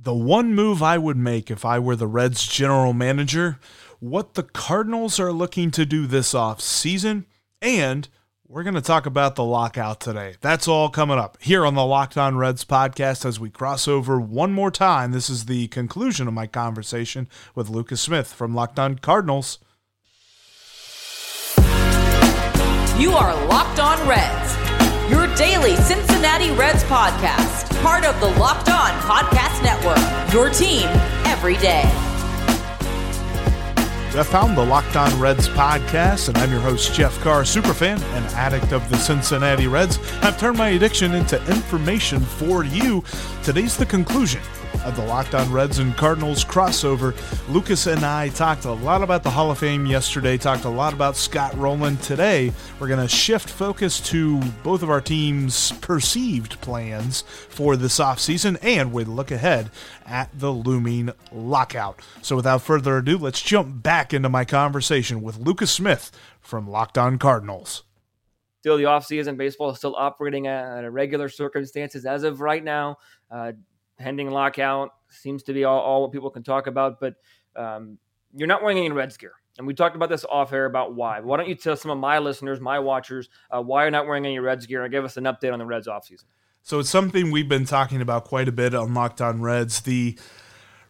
the one move I would make if I were the Reds general manager, what the Cardinals are looking to do this off season, and we're going to talk about the lockout today. That's all coming up here on the Locked On Reds podcast as we cross over one more time. This is the conclusion of my conversation with Lucas Smith from Locked On Cardinals. You are Locked On Reds, your daily Cincinnati Reds podcast, part of the Locked On Podcast Network, your team every day. I found the Locked On Reds podcast, and I'm your host, Jeff Carr, superfan and addict of the Cincinnati Reds. I've turned my addiction into information for you. Today's the conclusion of the Locked On Reds and Cardinals crossover. Lucas and I talked a lot about the Hall of Fame yesterday, talked a lot about Scott Rolen today. We're going to shift focus to both of our teams' perceived plans for this offseason, and we look ahead at the looming lockout. So without further ado, let's jump back into my conversation with Lucas Smith from Locked On Cardinals still the offseason. Baseball is still operating at, at regular circumstances as of right now. Uh, pending lockout seems to be all, all what people can talk about, but um, you're not wearing any Reds gear. And we talked about this off air about why. Why don't you tell some of my listeners, my watchers, uh, why you're not wearing any Reds gear and give us an update on the Reds offseason? So it's something we've been talking about quite a bit on Locked On Reds. The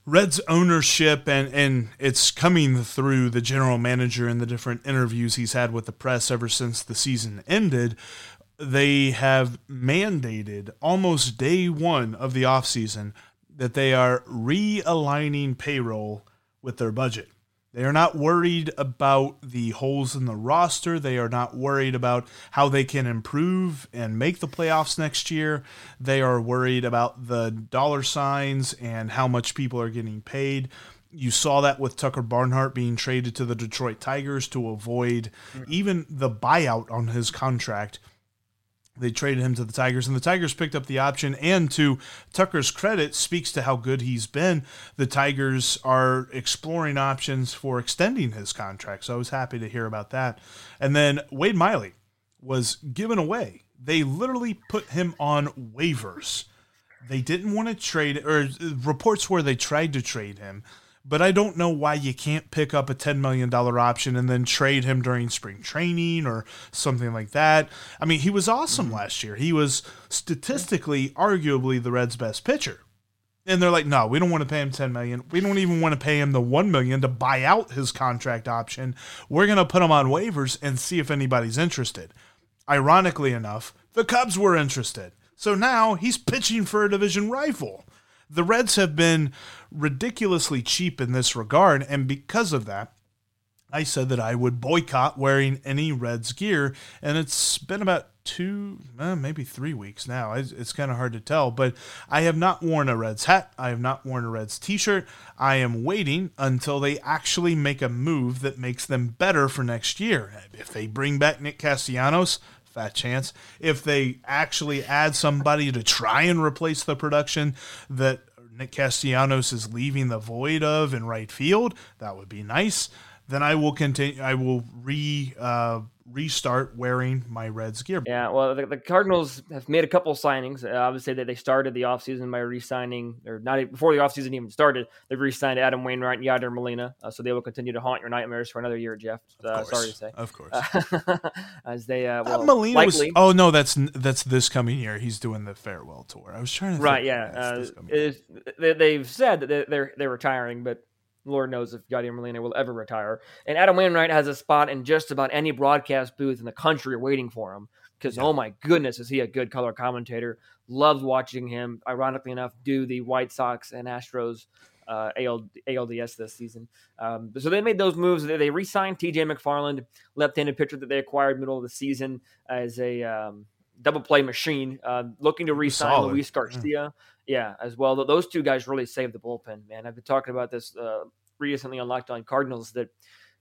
Reds ownership and and it's coming through the general manager and the different interviews he's had with the press ever since the season ended they have mandated almost day one of the offseason that they are realigning payroll with their budget. They are not worried about the holes in the roster. They are not worried about how they can improve and make the playoffs next year. They are worried about the dollar signs and how much people are getting paid. You saw that with Tucker Barnhart being traded to the Detroit Tigers to avoid mm-hmm. even the buyout on his contract they traded him to the Tigers, and the Tigers picked up the option. And to Tucker's credit, speaks to how good he's been. The Tigers are exploring options for extending his contract. So I was happy to hear about that. And then Wade Miley was given away. They literally put him on waivers. They didn't want to trade, or reports where they tried to trade him but I don't know why you can't pick up a $10 million option and then trade him during spring training or something like that. I mean, he was awesome mm-hmm. last year. He was statistically, arguably, the Reds' best pitcher. And they're like, no, we don't want to pay him 10 million. We don't even want to pay him the 1 million to buy out his contract option. We're going to put him on waivers and see if anybody's interested. Ironically enough, the Cubs were interested. So now he's pitching for a division rival. The Reds have been ridiculously cheap in this regard, and because of that, I said that I would boycott wearing any Reds gear, and it's been about two, eh, maybe three weeks now. It's, it's kind of hard to tell, but I have not worn a Reds hat. I have not worn a Reds t shirt. I am waiting until they actually make a move that makes them better for next year. If they bring back Nick Castellanos, fat chance. If they actually add somebody to try and replace the production that Nick Castellanos is leaving the void of in right field, that would be nice. Then I will continue. I will re uh, restart wearing my Reds gear. Yeah, well, the, the Cardinals have made a couple signings. Uh, obviously, that they started the offseason by re-signing, or not before the offseason even started, they've re-signed Adam Wainwright and Yadier Molina. Uh, so they will continue to haunt your nightmares for another year, Jeff. Uh, sorry to say. Of course. as they, uh, well, Molina likely, was, oh, no, that's that's this coming year. He's doing the farewell tour. I was trying to Right, yeah. Uh, they, have said that they're, they're retiring, but Lord knows if Yadier Molina will ever retire. And Adam Wainwright has a spot in just about any broadcast booth in the country waiting for him. Because, yeah. oh my goodness, is he a good color commentator? Loved watching him, ironically enough, do the White Sox and Astros uh, AL, ALDS this season. Um, so they made those moves. They, they re signed TJ McFarland, left handed pitcher that they acquired middle of the season as a. Um, double play machine, uh, looking to re-sign Luis Garcia. Yeah. yeah. as well. Those two guys really saved the bullpen, man. I've been talking about this uh, recently on Locked On Cardinals that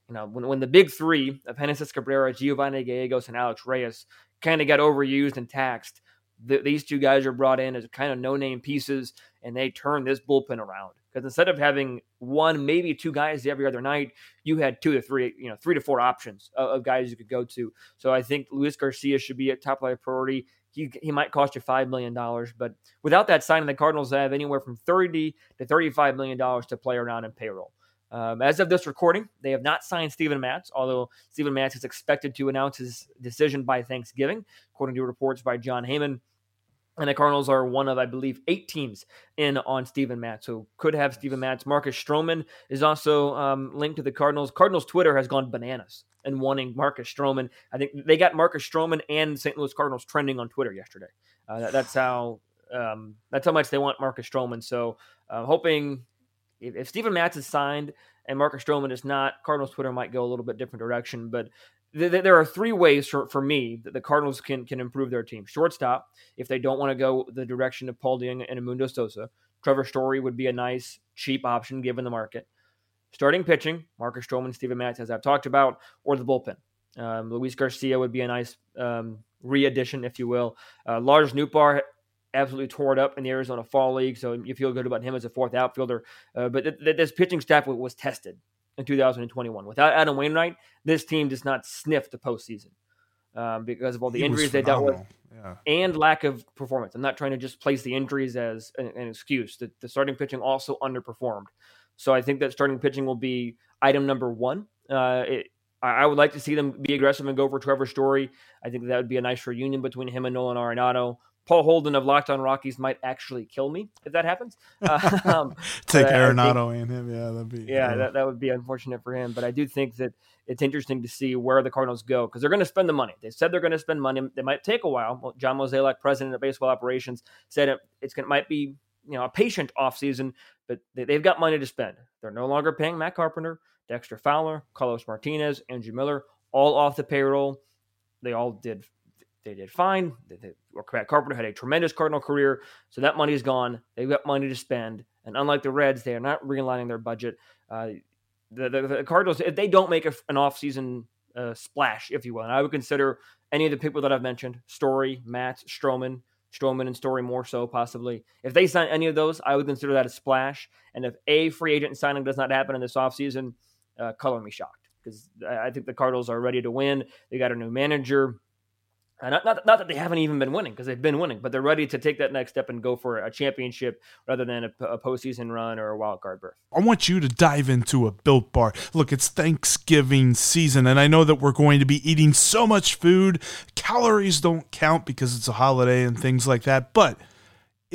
you know when, when the big three of Genesis Cabrera, Giovanni Gallegos, and Alex Reyes kind of got overused and taxed, the, these two guys are brought in as kind of no-name pieces, and they turn this bullpen around. Because instead of having one, maybe two guys every other night, you had two to three, you know, three to four options of, of guys you could go to. So I think Luis Garcia should be a top line priority. he he might cost you five million dollars. But without that signing, the Cardinals have anywhere from thirty to thirty-five million dollars to play around in payroll. Um, as of this recording, they have not signed Steven Matz, although Steven Matz is expected to announce his decision by Thanksgiving, according to reports by Jon Heyman. And the Cardinals are one of, I believe, eight teams in on Steven Matz. So could have Steven Matz. Marcus Stroman is also um, linked to the Cardinals. Cardinals Twitter has gone bananas and wanting Marcus Stroman. I think they got Marcus Stroman and St. Louis Cardinals trending on Twitter yesterday. Uh, that, that's how um, that's how much they want Marcus Stroman. So uh, hoping if, if Steven Matz is signed and Marcus Stroman is not, Cardinals Twitter might go a little bit different direction. But there are three ways for, for me that the Cardinals can can improve their team. Shortstop, if they don't want to go the direction of Paul DeJong and Edmundo Sosa, Trevor Story would be a nice cheap option given the market. Starting pitching, Marcus Stroman, Steven Matz, as I've talked about, or the bullpen. Um, Luis Garcia would be a nice um, re-addition, if you will. Uh, Lars Nootbaar absolutely tore it up in the Arizona Fall League, so you feel good about him as a fourth outfielder. Uh, but th- th- this pitching staff was tested in 2021. Without Adam Wainwright, this team does not sniff the postseason um, because of all the he injuries they dealt with yeah. and lack of performance. I'm not trying to just place the injuries as an, an excuse. The, the, starting pitching also underperformed. So I think that starting pitching will be item number one. Uh, it, I would like to see them be aggressive and go for Trevor Story. I think that would be a nice reunion between him and Nolan Arenado. Paul Holden of Locked On Rockies might actually kill me if that happens. Uh, um, Take Arenado think, and him, yeah, that'd be yeah, that, that would be unfortunate for him. But I do think that it's interesting to see where the Cardinals go because they're going to spend the money. They said they're going to spend money. They might take a while. Well, John Mozeliak, president of baseball operations, said it, it's going might be you know a patient offseason, but they, they've got money to spend. They're no longer paying Matt Carpenter, Dexter Fowler, Carlos Martinez, Andrew Miller, all off the payroll. They all did they did fine. They, they, Carpenter had a tremendous Cardinal career, so that money is gone. They've got money to spend, and unlike the Reds, they are not realigning their budget. Uh, the, the, the, Cardinals, if they don't make a, an offseason uh, splash, if you will, and I would consider any of the people that I've mentioned, Story, Matt, Stroman, Stroman and Story more so possibly. If they sign any of those, I would consider that a splash. And if a free agent signing does not happen in this offseason, uh, color me shocked because I think the Cardinals are ready to win. They got a new manager. Uh, not, not, not that they haven't even been winning because they've been winning, but they're ready to take that next step and go for a championship rather than a, a postseason run or a wild card berth. I want you to dive into a built bar. Look, it's Thanksgiving season, and I know that we're going to be eating so much food. Calories don't count because it's a holiday and things like that, but –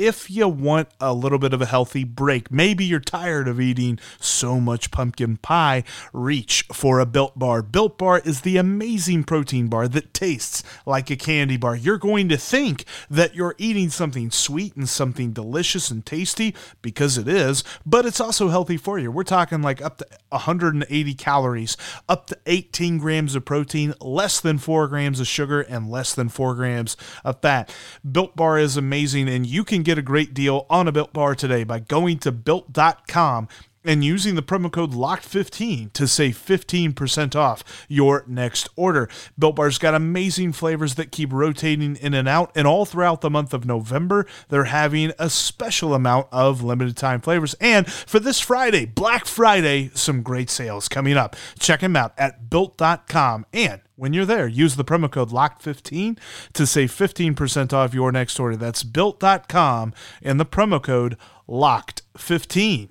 if you want a little bit of a healthy break, maybe you're tired of eating so much pumpkin pie, reach for a Built Bar. Built Bar is the amazing protein bar that tastes like a candy bar. You're going to think that you're eating something sweet and something delicious and tasty because it is, but it's also healthy for you. We're talking like up to 180 calories, up to 18 grams of protein, less than 4 grams of sugar, and less than 4 grams of fat. Built Bar is amazing, and you can get a great deal on a Built Bar today by going to built.com and using the promo code LOCKED15 to save 15% off your next order. Built Bar's got amazing flavors that keep rotating in and out, and all throughout the month of November, they're having a special amount of limited time flavors. And for this Friday, Black Friday, some great sales coming up. Check them out at built.com. And when you're there, use the promo code LOCKED15 to save 15% off your next order. That's built.com and the promo code LOCKED15.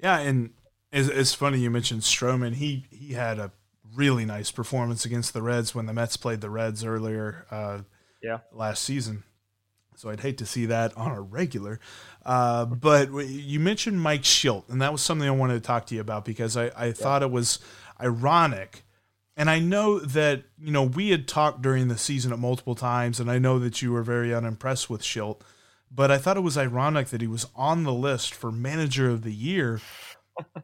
Yeah, and it's, it's funny you mentioned Stroman. He he had a really nice performance against the Reds when the Mets played the Reds earlier. Uh, yeah, last season. So I'd hate to see that on a regular. Uh, but you mentioned Mike Shildt, and that was something I wanted to talk to you about because I, I yeah. thought it was ironic. And I know that, you know, we had talked during the season at multiple times, and I know that you were very unimpressed with Shildt but I thought it was ironic that he was on the list for manager of the year,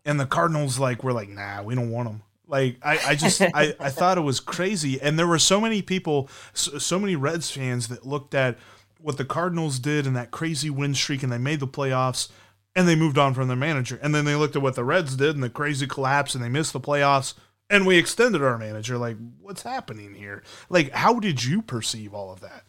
and the Cardinals like were like, nah, we don't want him. Like I, I just I, I thought it was crazy, and there were so many people, so, so many Reds fans that looked at what the Cardinals did and that crazy win streak, and they made the playoffs, and they moved on from their manager, and then they looked at what the Reds did and the crazy collapse, and they missed the playoffs, and we extended our manager. Like, what's happening here? Like, how did you perceive all of that?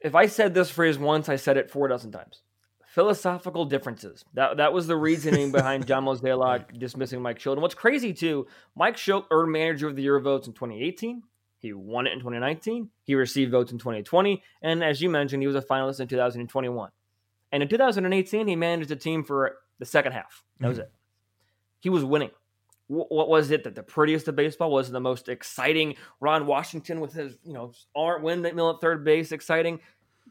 if I said this phrase once, I said it four dozen times. Philosophical differences. That that was the reasoning behind John Mozeliak dismissing Mike Shildt. And what's crazy too, Mike Shildt earned Manager of the Year votes in 2018, He won it in 2019. He received votes in 2020. And as you mentioned, he was a finalist in 2021. And in 2018, he managed a team for the second half. That was mm-hmm. it. He was winning. What was it that the prettiest of baseball was the most exciting? Ron Washington with his, you know, arm windmill at third base, exciting.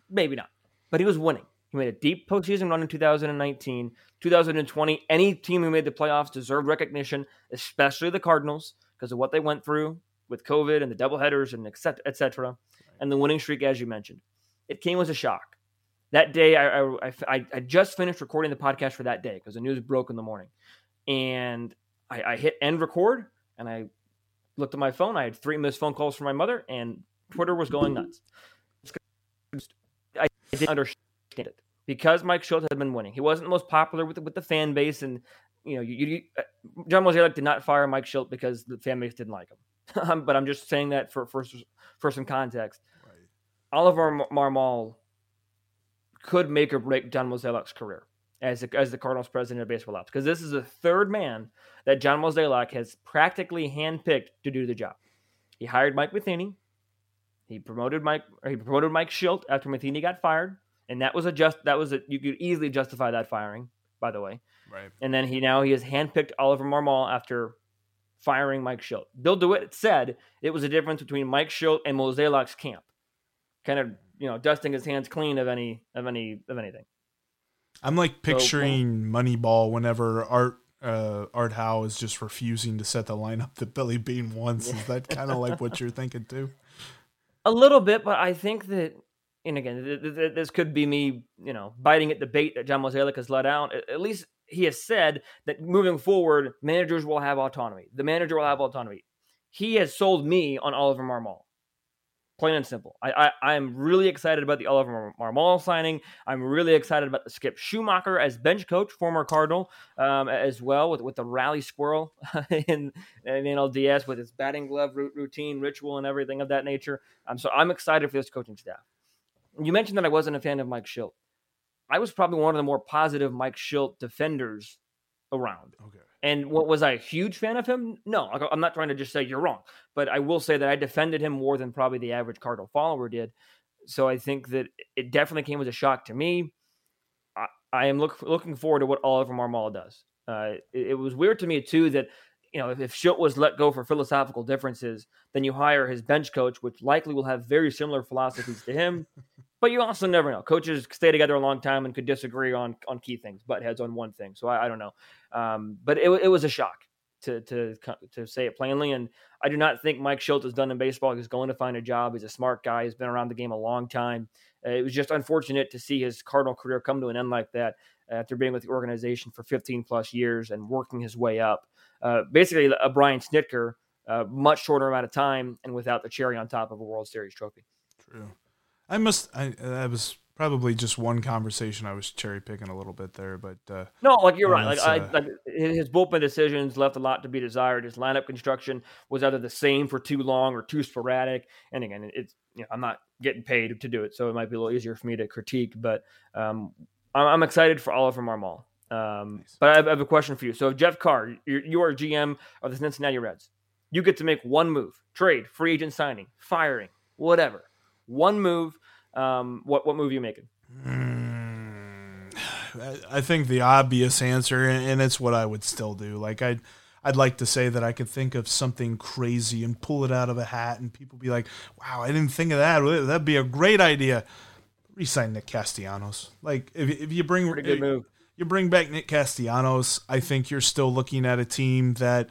Maybe not, but he was winning. He made a deep postseason run in 2019. 2020, any team who made the playoffs deserved recognition, especially the Cardinals, because of what they went through with COVID and the doubleheaders and et cetera, et cetera, and the winning streak, as you mentioned. It came as a shock. That day, I, I, I just finished recording the podcast for that day because the news broke in the morning. And I, I hit end record and I looked at my phone. I had three missed phone calls from my mother, and Twitter was going nuts. I didn't understand it because Mike Shildt had been winning. He wasn't the most popular with the, with the fan base, and you know, you, you, uh, John Mozeliak did not fire Mike Shildt because the fan base didn't like him. But I'm just saying that for for, for some context. Right. Oliver Marmol could make or break John Mozeliak's career as the, as the Cardinals president of baseball ops because this is the third man that John Mozeliak has practically handpicked to do the job. He hired Mike Matheny. He promoted Mike. he promoted Mike Shildt after Matheny got fired and that was a just that was a you could easily justify that firing, by the way. Right. And then he now he has handpicked Oliver Marmol after firing Mike Shildt. Bill DeWitt said it was a difference between Mike Shildt and Mozeliak's camp, kind of you know dusting his hands clean of any of any of anything. I'm like picturing so, Moneyball whenever Art uh, Art Howe is just refusing to set the lineup that Billy Beane wants. Is that kind of like what you're thinking too? A little bit, but I think that and again, th- th- this could be me, you know, biting at the bait that John Mozeliak has let out. At least he has said that moving forward, managers will have autonomy. The manager will have autonomy. He has sold me on Oliver Marmol. Plain and simple. I, I am really excited about the Oliver Marmol signing. I'm really excited about the Skip Schumaker as bench coach, former Cardinal, um, as well with with the rally squirrel in in NLDS with his batting glove routine, ritual, and everything of that nature. Um, so I'm excited for this coaching staff you mentioned that I wasn't a fan of Mike Shildt. I was probably one of the more positive Mike Shildt defenders around. Okay. And what was I a huge fan of him? No, I'm not trying to just say you're wrong, but I will say that I defended him more than probably the average Cardinal follower did. So I think that it definitely came as a shock to me. I, I am look, looking forward to what Oliver Marmol does. Uh, it, it, was weird to me too that you know, if, if Shildt was let go for philosophical differences, then you hire his bench coach, which likely will have very similar philosophies to him. But you also never know. Coaches stay together a long time and could disagree on on key things, butt heads on one thing. So I, I don't know. Um, but it, it was a shock to to to say it plainly. And I do not think Mike Shildt is done in baseball. He's going to find a job. He's a smart guy. He's been around the game a long time. Uh, it was just unfortunate to see his Cardinal career come to an end like that after being with the organization for 15 plus years and working his way up. Uh, basically, a Brian Snitker, uh, much shorter amount of time and without the cherry on top of a World Series trophy. True. I must. I that was probably just one conversation. I was cherry picking a little bit there, but uh, no, like you're right. Like, I, uh, like his bullpen decisions left a lot to be desired. His lineup construction was either the same for too long or too sporadic. And again, it's you know, I'm not getting paid to do it, so it might be a little easier for me to critique. But um, I'm excited for Oliver Marmol. Um, nice. But I have, I have, a question for you. So, Jeff Carr, you're, you are GM of the Cincinnati Reds. You get to make one move: trade, free agent signing, firing, whatever. One move. Um, what what move are you making? Mm, I think the obvious answer, and it's what I would still do. Like I'd I'd like to say that I could think of something crazy and pull it out of a hat, and people be like, "Wow, I didn't think of that. That'd be a great idea." Resign Nick Castellanos. Like if if you bring move. you bring back Nick Castellanos, I think you're still looking at a team that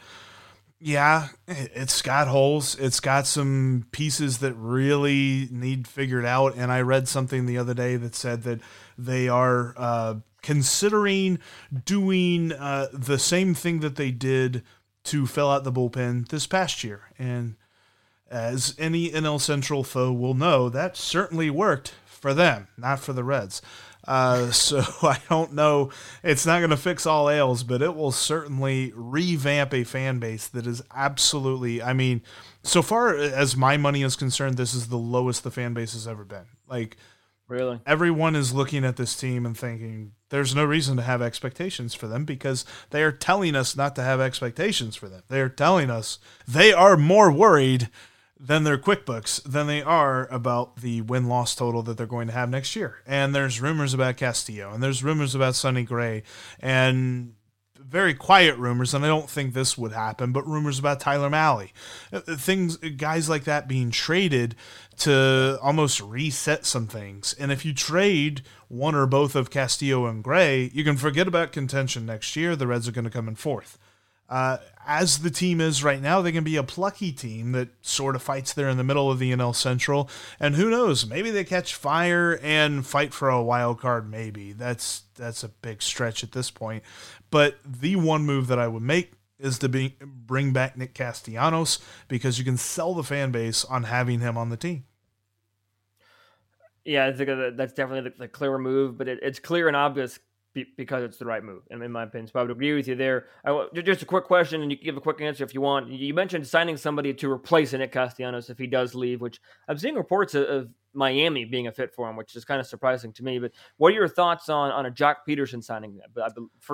yeah, it's got holes. It's got some pieces that really need figured out. And I read something the other day that said that they are uh, considering doing uh, the same thing that they did to fill out the bullpen this past year. And as any NL Central foe will know, that certainly worked for them, not for the Reds. Uh, so I don't know. It's not going to fix all ails, but it will certainly revamp a fan base that is absolutely. I mean, so far as my money is concerned, this is the lowest the fan base has ever been. Like, really, everyone is looking at this team and thinking there's no reason to have expectations for them because they are telling us not to have expectations for them. They are telling us they are more worried than their QuickBooks than they are about the win loss total that they're going to have next year. And there's rumors about Castillo, and there's rumors about Sonny Gray, and very quiet rumors, and I don't think this would happen, but rumors about Tyler Mahle. Uh, things, guys like that being traded to almost reset some things. And if you trade one or both of Castillo and Gray, you can forget about contention next year. The Reds are going to come in fourth. Uh, as the team is right now, they can be a plucky team that sort of fights there in the middle of the NL Central. And who knows? Maybe they catch fire and fight for a wild card. Maybe that's that's a big stretch at this point. But the one move that I would make is to be, bring back Nick Castellanos because you can sell the fan base on having him on the team. Yeah, that's definitely the, clearer move, but it, it's clear and obvious because it's the right move, in, my opinion. So I would agree with you there. I, just a quick question, and you can give a quick answer if you want. You mentioned signing somebody to replace Nick Castellanos if he does leave, which I'm seeing reports of, of, Miami being a fit for him, which is kind of surprising to me. But what are your thoughts on on a Joc Pederson signing?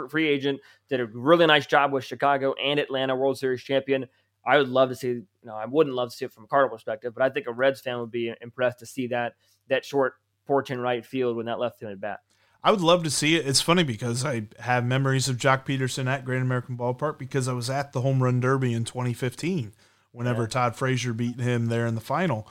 Free agent did a really nice job with Chicago and Atlanta World Series champion. I would love to see. You know, I wouldn't love to see it from a Cardinal perspective, but I think a Reds fan would be impressed to see that that short porch in right field when that left-handed bat. I would love to see it. It's funny because I have memories of Joc Pederson at Great American Ballpark because I was at the Home Run Derby in 2015 whenever yeah. Todd Frazier beat him there in the final.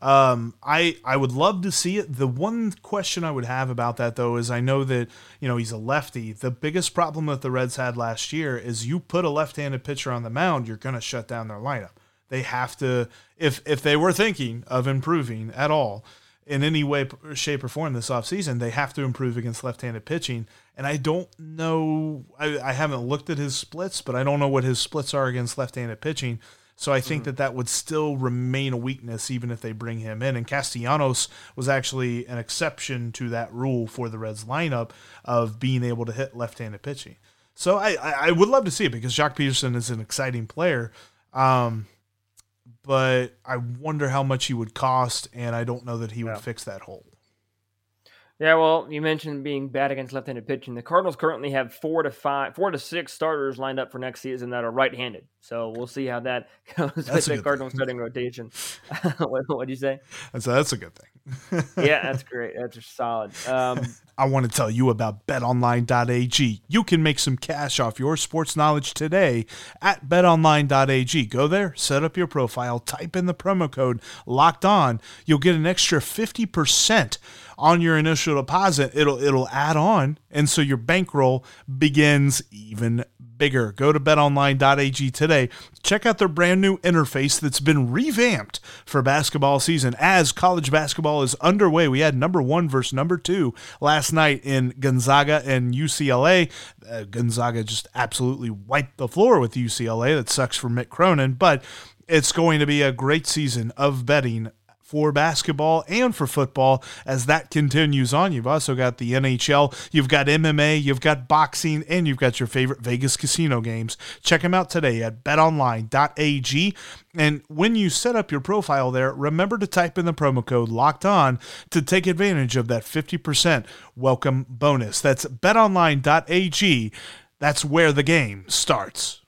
Um, I I would love to see it. The one question I would have about that though is I know that you know he's a lefty. The biggest problem that the Reds had last year is you put a left-handed pitcher on the mound, you're going to shut down their lineup. They have to if if they were thinking of improving at all in any way, shape, or form this offseason, they have to improve against left handed pitching. And I don't know, I, I, haven't looked at his splits, but I don't know what his splits are against left handed pitching. So I think mm-hmm. that that would still remain a weakness even if they bring him in. And Castellanos was actually an exception to that rule for the Reds lineup of being able to hit left handed pitching. So I, I, would love to see it because Joc Pederson is an exciting player. Um, but I wonder how much he would cost, and I don't know that he would yeah. fix that hole. Yeah, well, you mentioned being bad against left-handed pitching. The Cardinals currently have four to five, four to six starters lined up for next season that are right-handed. So we'll see how that goes that's with the Cardinals starting rotation. what did you say? That's that's a good thing. yeah, that's great. That's solid. Um, I want to tell you about BetOnline.ag. You can make some cash off your sports knowledge today at BetOnline.ag. Go there, set up your profile, type in the promo code Locked On. You'll get an extra fifty percent on your initial deposit, it'll it'll add on, and so your bankroll begins even bigger. Go to betonline.ag today. Check out their brand new interface that's been revamped for basketball season. As college basketball is underway, we had number one versus number two last night in Gonzaga and UCLA. Uh, Gonzaga just absolutely wiped the floor with UCLA. That sucks for Mick Cronin, but it's going to be a great season of betting for basketball and for football as that continues on. You've also got the NHL, you've got MMA, you've got boxing, and you've got your favorite Vegas casino games. Check them out today at betonline.ag. And when you set up your profile there, remember to type in the promo code locked on to take advantage of that 50% welcome bonus. That's betonline.ag. That's where the game starts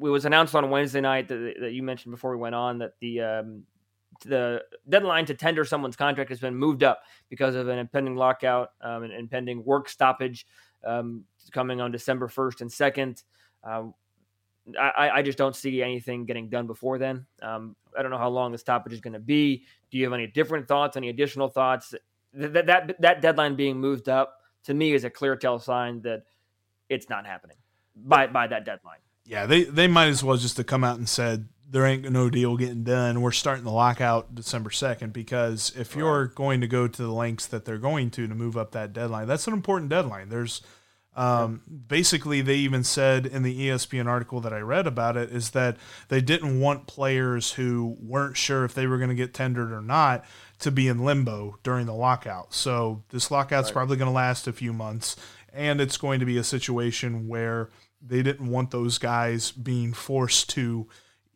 it was announced on Wednesday night that, that you mentioned before we went on that the um, the deadline to tender someone's contract has been moved up because of an impending lockout um, and impending work stoppage um, coming on December 1st and 2nd. Um, I, I, just don't see anything getting done before then. Um, I don't know how long the stoppage is going to be. Do you have any different thoughts, any additional thoughts? That, that, that deadline being moved up to me is a clear tell sign that it's not happening by, by that deadline yeah, they they might as well just to come out and said there ain't no deal getting done. We're starting the lockout December second because if you're going to go to the lengths that they're going to to move up that deadline, that's an important deadline. There's um, basically they even said in the ESPN article that I read about it is that they didn't want players who weren't sure if they were going to get tendered or not to be in limbo during the lockout. So this lockout's right. probably going to last a few months, and it's going to be a situation where they didn't want those guys being forced to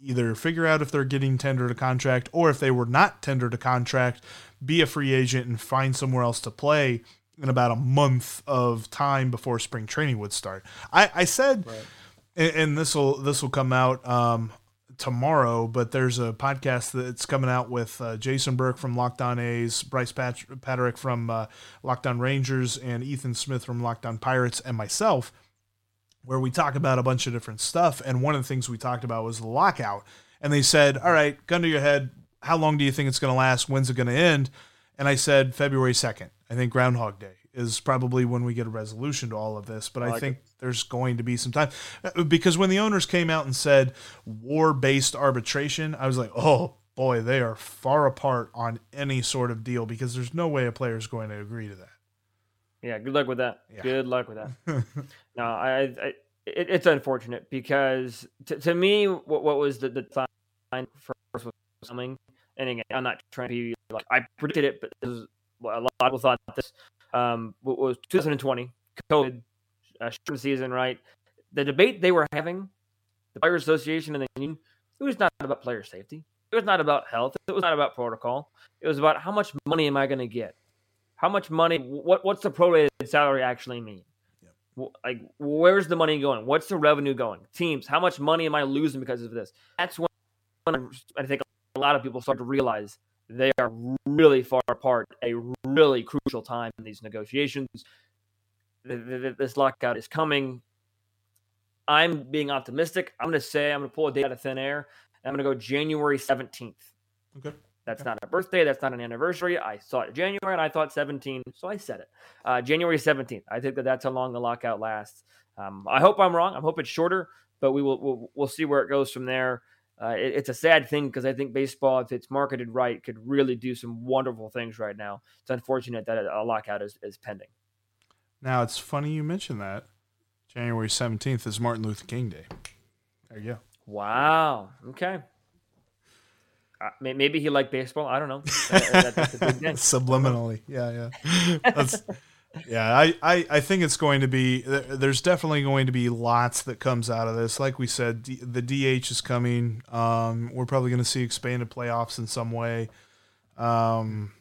either figure out if they're getting tendered a contract or if they were not tendered a contract, be a free agent and find somewhere else to play in about a month of time before spring training would start. I, I said, right. and, and this will this will come out um, tomorrow, but there's a podcast that's coming out with uh, Jason Burke from Locked On A's, Bryce Pat- Patrick from uh, Locked On Rangers, and Ethan Smith from Locked On Pirates, and myself, where we talk about a bunch of different stuff. And one of the things we talked about was the lockout. And they said, All right, gun to your head, how long do you think it's going to last? When's it going to end? And I said, February 2nd. I think Groundhog Day is probably when we get a resolution to all of this. But I, like think it. there's going to be some time uh, because when the owners came out and said war based arbitration, I was like, oh boy, they are far apart on any sort of deal because there's no way a player is going to agree to that. Yeah, good luck with that. Yeah. Good luck with that. no, I, I it, it's unfortunate because to, to me, what, what was the, the sign first was coming, and again, I'm not trying to be like I predicted it, but this is, a lot of people thought this um, was 2020, COVID, uh, season, right? The debate they were having, the Players Association and the union, it was not about player safety. It was not about health. It was not about protocol. It was about how much money am I going to get? How much money? What What's the prorated salary actually mean? Like, where's the money going? What's the revenue going? Teams, how much money am I losing because of this? That's when I think a lot of people start to realize they are really far apart. A really crucial time in these negotiations. This lockout is coming. I'm being optimistic. I'm going to say I'm going to pull a date out of thin air. I'm going to go January 17th. Okay. That's not a birthday. That's not an anniversary. I saw it January and I thought 17, so I said it. Uh, January 17th. I think that that's how long the lockout lasts. Um, I hope I'm wrong. I hope it's shorter, but we will we'll, we'll see where it goes from there uh, it, it's a sad thing because I think baseball, if it's marketed right, could really do some wonderful things right now. It's unfortunate that a, lockout is, is pending. Now, it's funny you mentioned that. January 17th is Martin Luther King Day. There you go. Wow. Okay. Uh, maybe he liked baseball. I don't know. That, that, Subliminally. Yeah, yeah. That's, yeah, I, I, I think it's going to be. There's definitely going to be lots that comes out of this. Like we said, the DH is coming. Um, we're probably going to see expanded playoffs in some way. Um,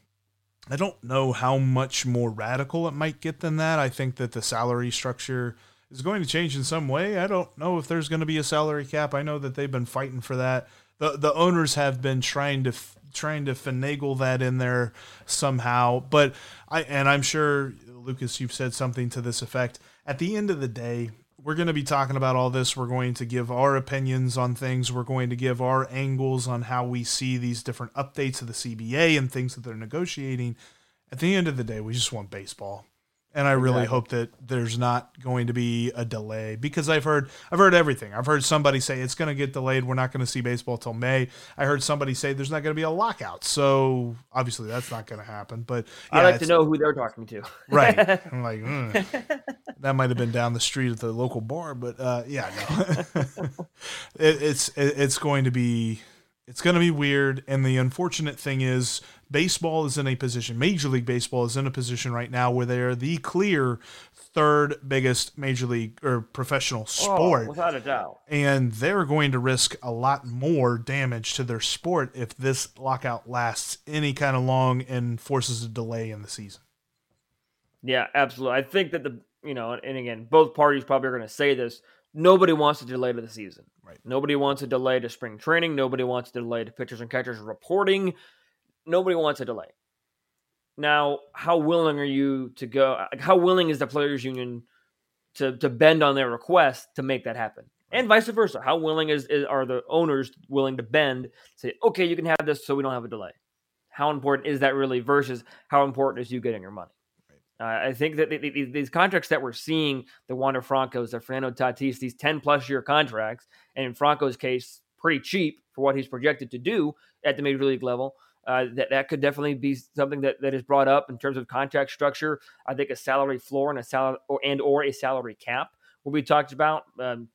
I don't know how much more radical it might get than that. I think that the salary structure is going to change in some way. I don't know if there's going to be a salary cap. I know that they've been fighting for that. The the owners have been trying to trying to finagle that in there somehow. But I and I'm sure Lucas, you've said something to this effect. At the end of the day, we're going to be talking about all this. We're going to give our opinions on things. We're going to give our angles on how we see these different updates of the CBA and things that they're negotiating. At the end of the day, we just want baseball and I really exactly. hope that there's not going to be a delay because I've heard I've heard everything. I've heard somebody say it's going to get delayed. We're not going to see baseball till May. I heard somebody say there's not going to be a lockout. So obviously that's not going to happen. But yeah, I like to know who they're talking to. right. I'm like mm, that might have been down the street at the local bar, but uh, yeah, no. it, it's it, it's going to be it's going to be weird. And the unfortunate thing is baseball is in a position, Major League Baseball is in a position right now where they're the clear third biggest major league or professional oh, sport. Oh, without a doubt. And they're going to risk a lot more damage to their sport if this lockout lasts any kind of long and forces a delay in the season. Yeah, absolutely. I think that the, you know, and again, both parties probably are going to say this. Nobody wants a delay to the season. Right. Nobody wants a delay to spring training. Nobody wants a delay to pitchers and catchers reporting nobody wants a delay. Now, how willing are you to go? How willing is the players' union to to bend on their request to make that happen? And vice versa. How willing is, is are the owners willing to bend? Say, okay, you can have this, so we don't have a delay. How important is that really? Versus how important is you getting your money? Uh, I think that these contracts that we're seeing, the Wander Francos, the Fernando Tatis, these 10 plus year contracts, and in Franco's case, pretty cheap for what he's projected to do at the major league level, uh, that that could definitely be something that, that is brought up in terms of contract structure. I think a salary floor and a salary or and or a salary cap will be talked about. Um,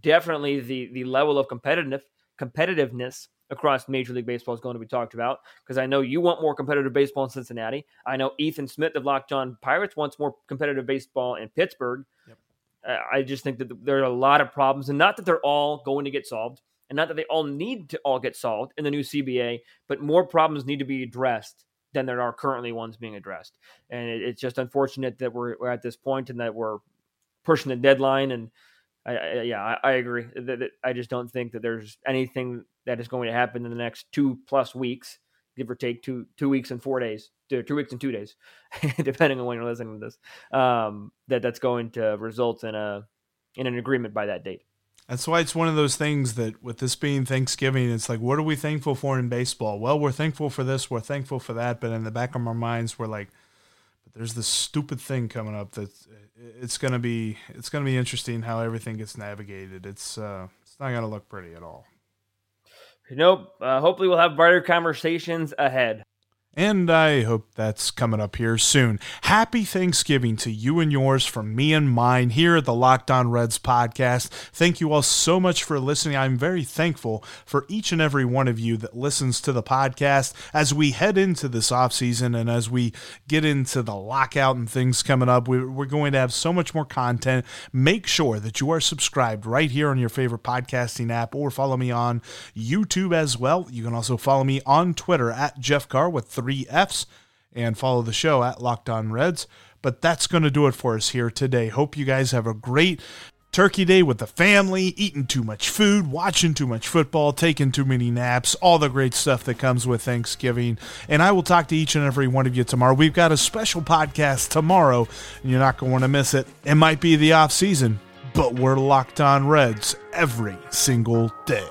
definitely the the level of competitive competitiveness across Major League Baseball is going to be talked about because I know you want more competitive baseball in Cincinnati. I know Ethan Smith of Locked On Pirates wants more competitive baseball in Pittsburgh. Yep. I just think that there are a lot of problems, and not that they're all going to get solved and not that they all need to all get solved in the new CBA, but more problems need to be addressed than there are currently ones being addressed. And it's just unfortunate that we're, we're at this point and that we're pushing the deadline and I, I yeah, I, I agree. I just don't think that there's anything that is going to happen in the next two plus weeks, give or take two two weeks and four days, two, two weeks and two days, depending on when you're listening to this. Um, that that's going to result in a in an agreement by that date. That's why it's one of those things that, with this being Thanksgiving, it's like, what are we thankful for in baseball? Well, we're thankful for this, we're thankful for that, but in the back of our minds, we're like, but there's this stupid thing coming up that it's gonna be, it's gonna be interesting how everything gets navigated. It's, uh, it's not gonna look pretty at all. Nope. Uh, hopefully, we'll have brighter conversations ahead. And I hope that's coming up here soon. Happy Thanksgiving to you and yours from me and mine here at the Locked On Reds podcast. Thank you all so much for listening. I'm very thankful for each and every one of you that listens to the podcast as we head into this offseason and as we get into the lockout and things coming up. We're going to have so much more content. Make sure that you are subscribed right here on your favorite podcasting app or follow me on YouTube as well. You can also follow me on Twitter at Jeff Carr with three three F's and follow the show at Locked On Reds. But that's going to do it for us here today. Hope you guys have a great Turkey Day with the family, eating too much food, watching too much football, taking too many naps, all the great stuff that comes with Thanksgiving. And I will talk to each and every one of you tomorrow. We've got a special podcast tomorrow, and you're not going to want to miss it. It might be the off season, but we're locked on Reds every single day.